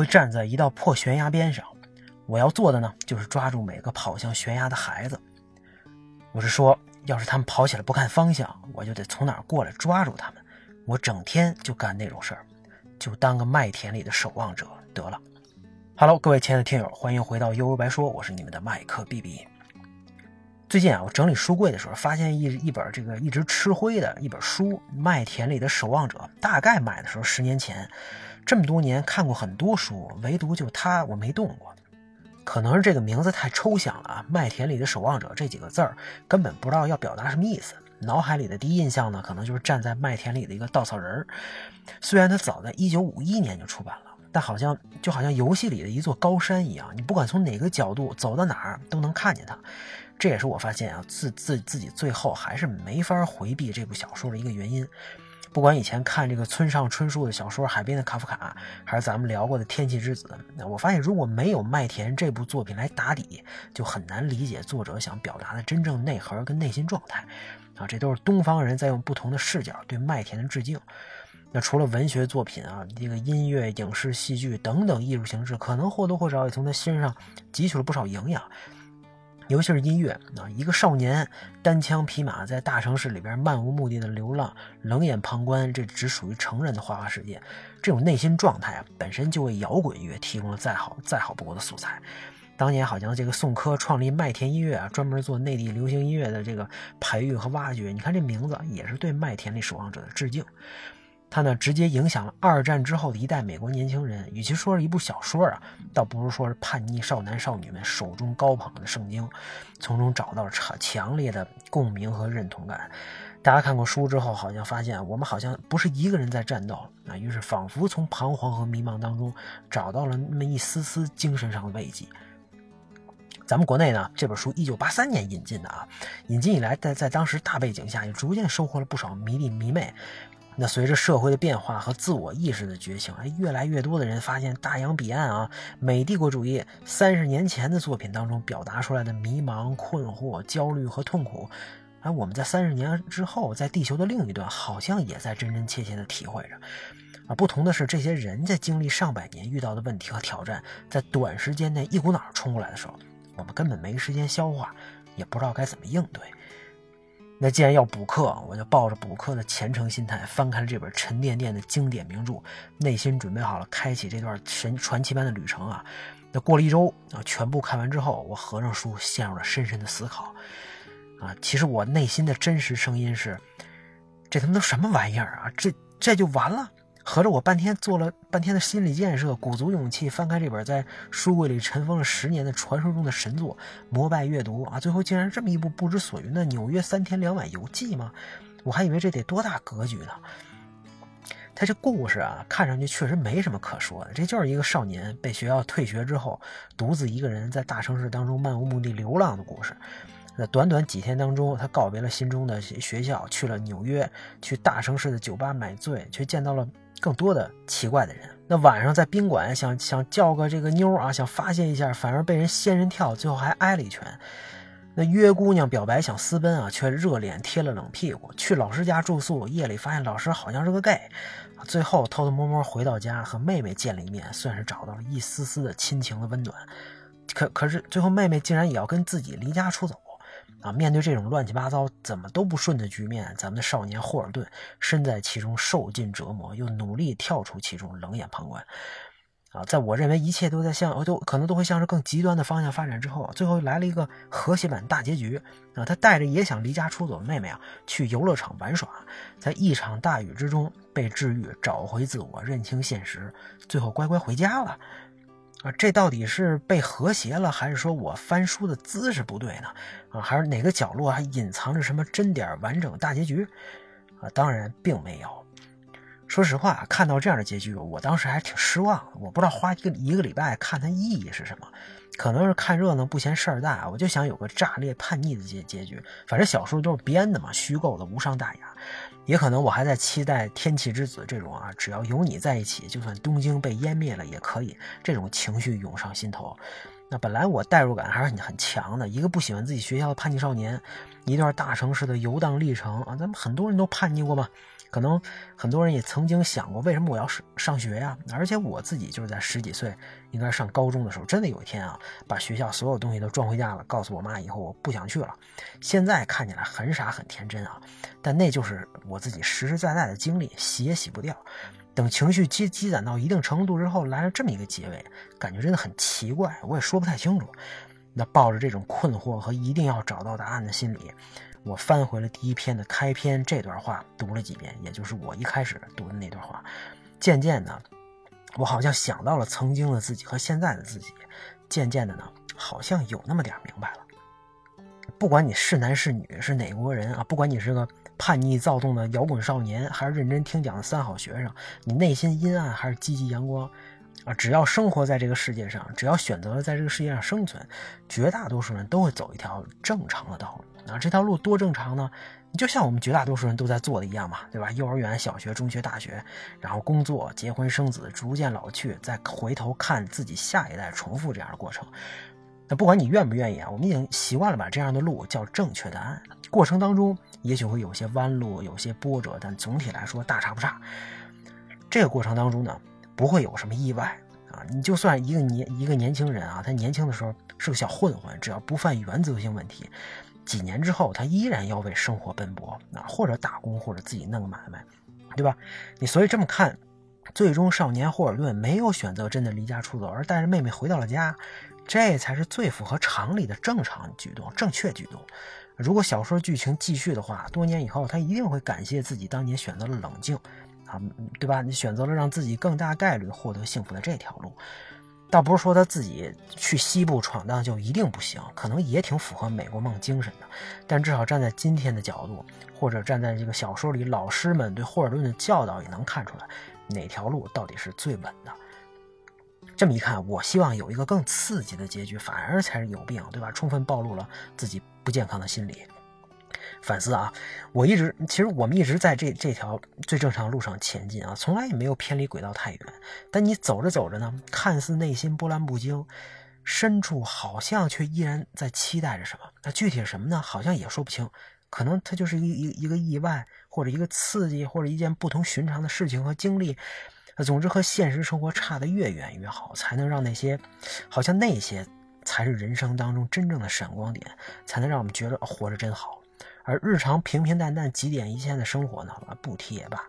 会站在一道破悬崖边上，我要做的呢，就是抓住每个跑向悬崖的孩子。我是说，要是他们跑起来不看方向，我就得从哪儿过来抓住他们。我整天就干那种事儿，就当个麦田里的守望者得了。Hello，各位亲爱的听友，欢迎回到悠悠白说，我是你们的麦克 B B。最近啊，我整理书柜的时候，发现一一本这个一直吃灰的一本书《麦田里的守望者》，大概买的时候十年前。这么多年看过很多书，唯独就它我没动过。可能是这个名字太抽象了啊！麦田里的守望者这几个字儿根本不知道要表达什么意思。脑海里的第一印象呢，可能就是站在麦田里的一个稻草人儿。虽然它早在1951年就出版了，但好像就好像游戏里的一座高山一样，你不管从哪个角度走到哪儿都能看见它。这也是我发现啊，自自自己最后还是没法回避这部小说的一个原因。不管以前看这个村上春树的小说《海边的卡夫卡》，还是咱们聊过的《天气之子》，我发现如果没有《麦田》这部作品来打底，就很难理解作者想表达的真正内核跟内心状态。啊，这都是东方人在用不同的视角对麦田的致敬。那除了文学作品啊，这个音乐、影视、戏剧等等艺术形式，可能或多或少也从他身上汲取了不少营养。尤其是音乐啊，一个少年单枪匹马在大城市里边漫无目的的流浪，冷眼旁观这只属于成人的花花世界，这种内心状态啊，本身就为摇滚乐提供了再好再好不过的素材。当年好像这个宋柯创立麦田音乐啊，专门做内地流行音乐的这个培育和挖掘，你看这名字也是对麦田里守望者的致敬。它呢，直接影响了二战之后的一代美国年轻人。与其说是一部小说啊，倒不如说是叛逆少男少女们手中高捧的圣经，从中找到了强强烈的共鸣和认同感。大家看过书之后，好像发现我们好像不是一个人在战斗啊，于是仿佛从彷徨和迷茫当中找到了那么一丝丝精神上的慰藉。咱们国内呢，这本书一九八三年引进的啊，引进以来，在在当时大背景下，也逐渐收获了不少迷弟迷妹。那随着社会的变化和自我意识的觉醒，哎，越来越多的人发现大洋彼岸啊，美帝国主义三十年前的作品当中表达出来的迷茫、困惑、焦虑和痛苦，哎，我们在三十年之后，在地球的另一端，好像也在真真切切的体会着。啊，不同的是，这些人在经历上百年遇到的问题和挑战，在短时间内一股脑冲过来的时候，我们根本没时间消化，也不知道该怎么应对。那既然要补课，我就抱着补课的虔诚心态，翻开了这本沉甸甸的经典名著，内心准备好了开启这段神传奇般的旅程啊！那过了一周啊，全部看完之后，我合上书，陷入了深深的思考。啊，其实我内心的真实声音是：这他妈都什么玩意儿啊？这这就完了？合着我半天做了半天的心理建设，鼓足勇气翻开这本在书柜里尘封了十年的传说中的神作，膜拜阅读啊！最后竟然这么一部不知所云的《纽约三天两晚游记》吗？我还以为这得多大格局呢。他这故事啊，看上去确实没什么可说的，这就是一个少年被学校退学之后，独自一个人在大城市当中漫无目的流浪的故事。在短短几天当中，他告别了心中的学校，去了纽约，去大城市的酒吧买醉，却见到了。更多的奇怪的人，那晚上在宾馆想想叫个这个妞啊，想发泄一下，反而被人仙人跳，最后还挨了一拳。那约姑娘表白想私奔啊，却热脸贴了冷屁股。去老师家住宿，夜里发现老师好像是个 gay，最后偷偷摸摸回到家和妹妹见了一面，算是找到了一丝丝的亲情的温暖。可可是最后妹妹竟然也要跟自己离家出走。啊，面对这种乱七八糟、怎么都不顺的局面，咱们的少年霍尔顿身在其中，受尽折磨，又努力跳出其中，冷眼旁观。啊，在我认为一切都在向都可能都会向着更极端的方向发展之后，最后来了一个和谐版大结局。啊，他带着也想离家出走的妹妹啊，去游乐场玩耍，在一场大雨之中被治愈，找回自我，认清现实，最后乖乖回家了。啊，这到底是被和谐了，还是说我翻书的姿势不对呢？啊，还是哪个角落还隐藏着什么真点完整大结局？啊，当然并没有。说实话，看到这样的结局，我当时还挺失望。我不知道花一个一个礼拜看它意义是什么，可能是看热闹不嫌事儿大。我就想有个炸裂叛逆的结结局。反正小说都是编的嘛，虚构的，无伤大雅。也可能我还在期待《天气之子》这种啊，只要有你在一起，就算东京被湮灭了也可以，这种情绪涌上心头。那本来我代入感还是很很强的，一个不喜欢自己学校的叛逆少年，一段大城市的游荡历程啊，咱们很多人都叛逆过嘛。可能很多人也曾经想过，为什么我要上上学呀？而且我自己就是在十几岁，应该上高中的时候，真的有一天啊，把学校所有东西都装回家了，告诉我妈以后我不想去了。现在看起来很傻很天真啊，但那就是我自己实实在在的经历，洗也洗不掉。等情绪积积攒到一定程度之后，来了这么一个结尾，感觉真的很奇怪，我也说不太清楚。那抱着这种困惑和一定要找到答案的心理。我翻回了第一篇的开篇这段话，读了几遍，也就是我一开始读的那段话。渐渐的，我好像想到了曾经的自己和现在的自己。渐渐的呢，好像有那么点明白了。不管你是男是女，是哪国人啊，不管你是个叛逆躁动的摇滚少年，还是认真听讲的三好学生，你内心阴暗还是积极阳光啊，只要生活在这个世界上，只要选择了在这个世界上生存，绝大多数人都会走一条正常的道路。啊，这条路多正常呢？就像我们绝大多数人都在做的一样嘛，对吧？幼儿园、小学、中学、大学，然后工作、结婚、生子，逐渐老去，再回头看自己下一代，重复这样的过程。那不管你愿不愿意啊，我们已经习惯了把这样的路叫正确答案。过程当中也许会有些弯路，有些波折，但总体来说大差不差。这个过程当中呢，不会有什么意外啊。你就算一个年一个年轻人啊，他年轻的时候是个小混混，只要不犯原则性问题。几年之后，他依然要为生活奔波啊，或者打工，或者自己弄个买卖，对吧？你所以这么看，最终少年霍尔顿没有选择真的离家出走，而带着妹妹回到了家，这才是最符合常理的正常举动、正确举动。如果小说剧情继续的话，多年以后他一定会感谢自己当年选择了冷静，啊，对吧？你选择了让自己更大概率获得幸福的这条路。倒不是说他自己去西部闯荡就一定不行，可能也挺符合美国梦精神的。但至少站在今天的角度，或者站在这个小说里老师们对霍尔顿的教导，也能看出来哪条路到底是最稳的。这么一看，我希望有一个更刺激的结局，反而才是有病，对吧？充分暴露了自己不健康的心理。反思啊，我一直其实我们一直在这这条最正常路上前进啊，从来也没有偏离轨道太远。但你走着走着呢，看似内心波澜不惊，深处好像却依然在期待着什么。那具体是什么呢？好像也说不清。可能它就是一一一个意外，或者一个刺激，或者一件不同寻常的事情和经历。总之和现实生活差得越远越好，才能让那些好像那些才是人生当中真正的闪光点，才能让我们觉得活着真好。而日常平平淡淡、几点一线的生活呢？不提也罢。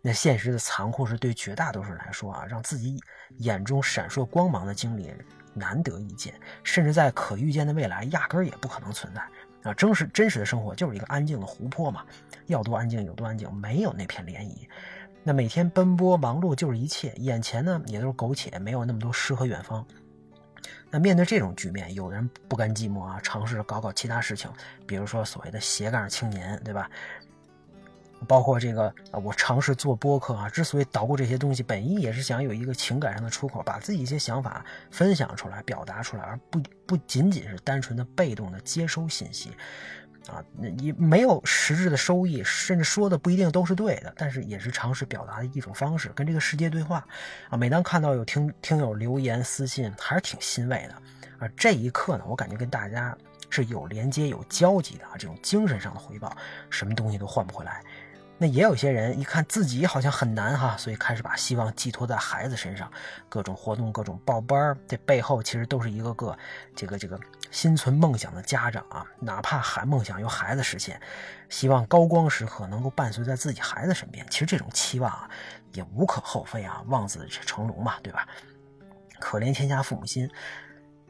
那现实的残酷是对绝大多数人来说啊，让自己眼中闪烁光芒的经历难得一见，甚至在可预见的未来压根儿也不可能存在啊！真实真实的生活就是一个安静的湖泊嘛，要多安静有多安静，没有那片涟漪。那每天奔波忙碌就是一切，眼前呢也都是苟且，没有那么多诗和远方。那面对这种局面，有的人不甘寂寞啊，尝试搞搞其他事情，比如说所谓的斜杠青年，对吧？包括这个，我尝试做播客啊，之所以捣鼓这些东西，本意也是想有一个情感上的出口，把自己一些想法分享出来、表达出来，而不不仅仅是单纯的被动的接收信息。啊，你没有实质的收益，甚至说的不一定都是对的，但是也是尝试表达的一种方式，跟这个世界对话。啊，每当看到有听听友留言私信，还是挺欣慰的。啊，这一刻呢，我感觉跟大家是有连接、有交集的啊，这种精神上的回报，什么东西都换不回来。那也有些人一看自己好像很难哈，所以开始把希望寄托在孩子身上，各种活动、各种报班这背后其实都是一个个这个这个心存梦想的家长啊，哪怕孩梦想由孩子实现，希望高光时刻能够伴随在自己孩子身边，其实这种期望啊也无可厚非啊，望子成龙嘛，对吧？可怜天下父母心。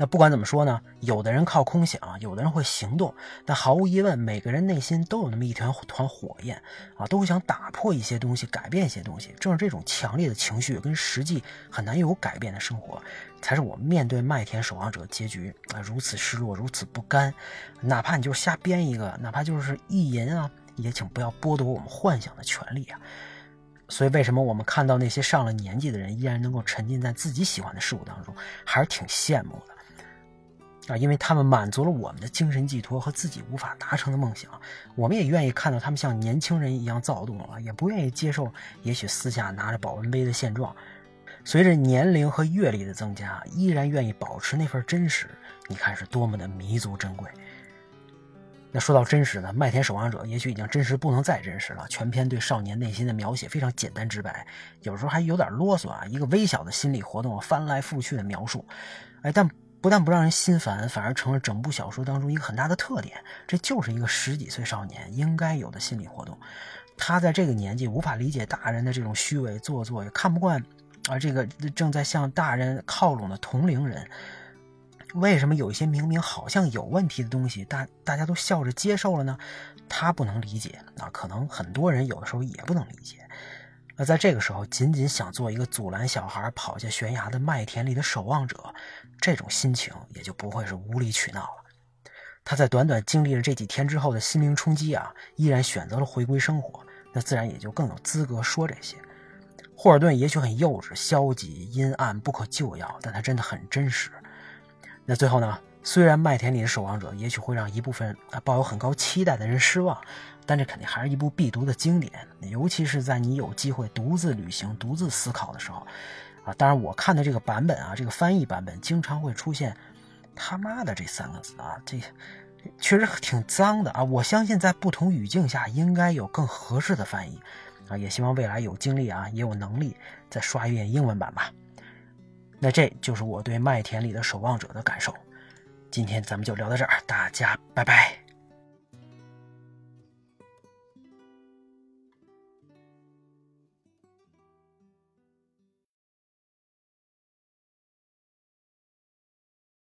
那不管怎么说呢，有的人靠空想，有的人会行动。但毫无疑问，每个人内心都有那么一团团火焰啊，都会想打破一些东西，改变一些东西。正是这种强烈的情绪跟实际很难有改变的生活，才是我们面对麦田守望者结局啊如此失落，如此不甘。哪怕你就瞎编一个，哪怕就是意淫啊，也请不要剥夺我们幻想的权利啊。所以，为什么我们看到那些上了年纪的人依然能够沉浸在自己喜欢的事物当中，还是挺羡慕的。啊，因为他们满足了我们的精神寄托和自己无法达成的梦想，我们也愿意看到他们像年轻人一样躁动啊，也不愿意接受也许私下拿着保温杯的现状。随着年龄和阅历的增加，依然愿意保持那份真实，你看是多么的弥足珍贵。那说到真实呢，《麦田守望者》也许已经真实不能再真实了。全篇对少年内心的描写非常简单直白，有时候还有点啰嗦啊。一个微小的心理活动，翻来覆去的描述，哎，但不但不让人心烦，反而成了整部小说当中一个很大的特点。这就是一个十几岁少年应该有的心理活动。他在这个年纪无法理解大人的这种虚伪做作，也看不惯啊这个正在向大人靠拢的同龄人。为什么有一些明明好像有问题的东西，大大家都笑着接受了呢？他不能理解啊，可能很多人有的时候也不能理解。那在这个时候，仅仅想做一个阻拦小孩跑下悬崖的麦田里的守望者，这种心情也就不会是无理取闹了。他在短短经历了这几天之后的心灵冲击啊，依然选择了回归生活，那自然也就更有资格说这些。霍尔顿也许很幼稚、消极、阴暗、不可救药，但他真的很真实。那最后呢？虽然麦田里的守望者也许会让一部分啊抱有很高期待的人失望，但这肯定还是一部必读的经典。尤其是在你有机会独自旅行、独自思考的时候，啊，当然我看的这个版本啊，这个翻译版本经常会出现“他妈的”这三个字啊，这确实挺脏的啊。我相信在不同语境下应该有更合适的翻译啊。也希望未来有精力啊，也有能力再刷一遍英文版吧。那这就是我对麦田里的守望者的感受。今天咱们就聊到这儿，大家拜拜。